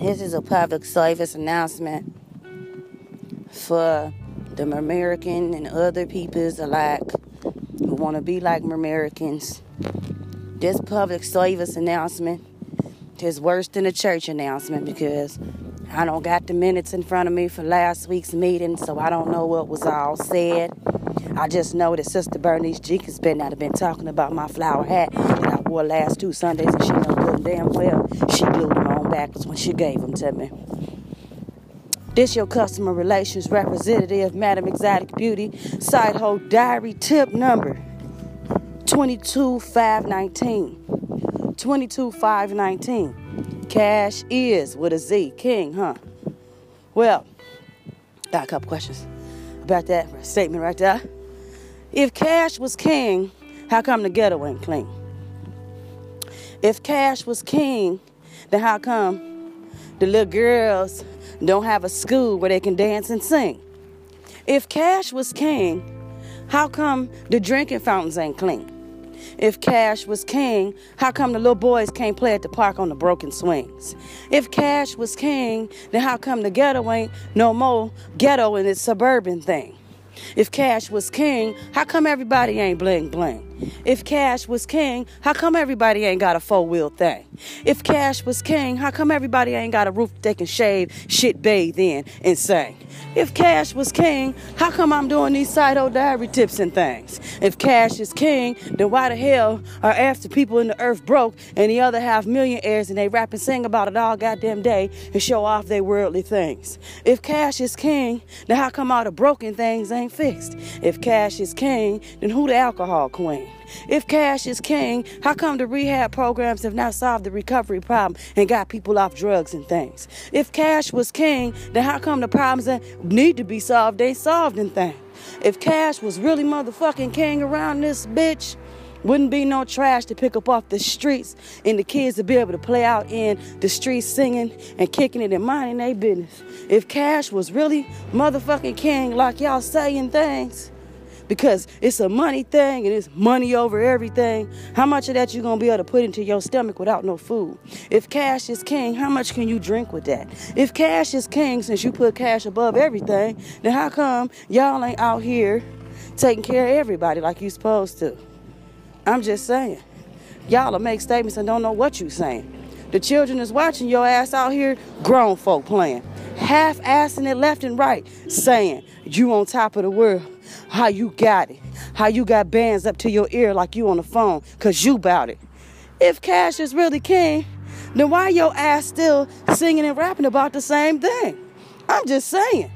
This is a public service announcement for the American and other peoples alike who want to be like Americans. This public service announcement is worse than a church announcement because I don't got the minutes in front of me for last week's meeting, so I don't know what was all said. I just know that Sister Bernice Jenkins been not have been talking about my flower hat that I wore last two Sundays, and she know good damn well she glued them backwards when she gave them to me. This your customer relations representative, Madam Exotic Beauty, side hoe diary tip number 22519. 22519. Cash is with a Z, king, huh? Well, got a couple questions about that statement right there. If cash was king, how come the ghetto ain't clean? If cash was king, then how come the little girls don't have a school where they can dance and sing? If cash was king, how come the drinking fountains ain't clean? If cash was king, how come the little boys can't play at the park on the broken swings? If cash was king, then how come the ghetto ain't no more ghetto in its suburban thing? If cash was king, how come everybody ain't bling bling? If cash was king, how come everybody ain't got a four wheel thing? If cash was king, how come everybody ain't got a roof they can shave, shit, bathe in, and sing? If cash was king, how come I'm doing these side diary tips and things? If cash is king, then why the hell are the people in the earth broke and the other half millionaires and they rap and sing about it all goddamn day and show off their worldly things? If cash is king, then how come all the broken things ain't fixed? If cash is king, then who the alcohol queen? If cash is king, how come the rehab programs have not solved the recovery problem and got people off drugs and things? If cash was king, then how come the problems that need to be solved ain't solved and things? If cash was really motherfucking king around this bitch, wouldn't be no trash to pick up off the streets and the kids to be able to play out in the streets singing and kicking it and minding their business. If cash was really motherfucking king like y'all saying things, because it's a money thing and it's money over everything. How much of that you gonna be able to put into your stomach without no food? If cash is king, how much can you drink with that? If cash is king, since you put cash above everything, then how come y'all ain't out here taking care of everybody like you supposed to? I'm just saying. Y'all will make statements and don't know what you saying. The children is watching your ass out here, grown folk playing. Half assing it left and right, saying you on top of the world how you got it, how you got bands up to your ear like you on the phone, cause you bout it. If cash is really king, then why your ass still singing and rapping about the same thing? I'm just saying.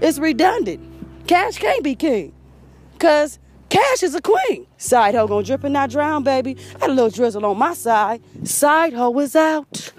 It's redundant. Cash can't be king. Cause Cash is a queen. Side hoe gonna drip and not drown, baby. Got a little drizzle on my side. Side hoe is out.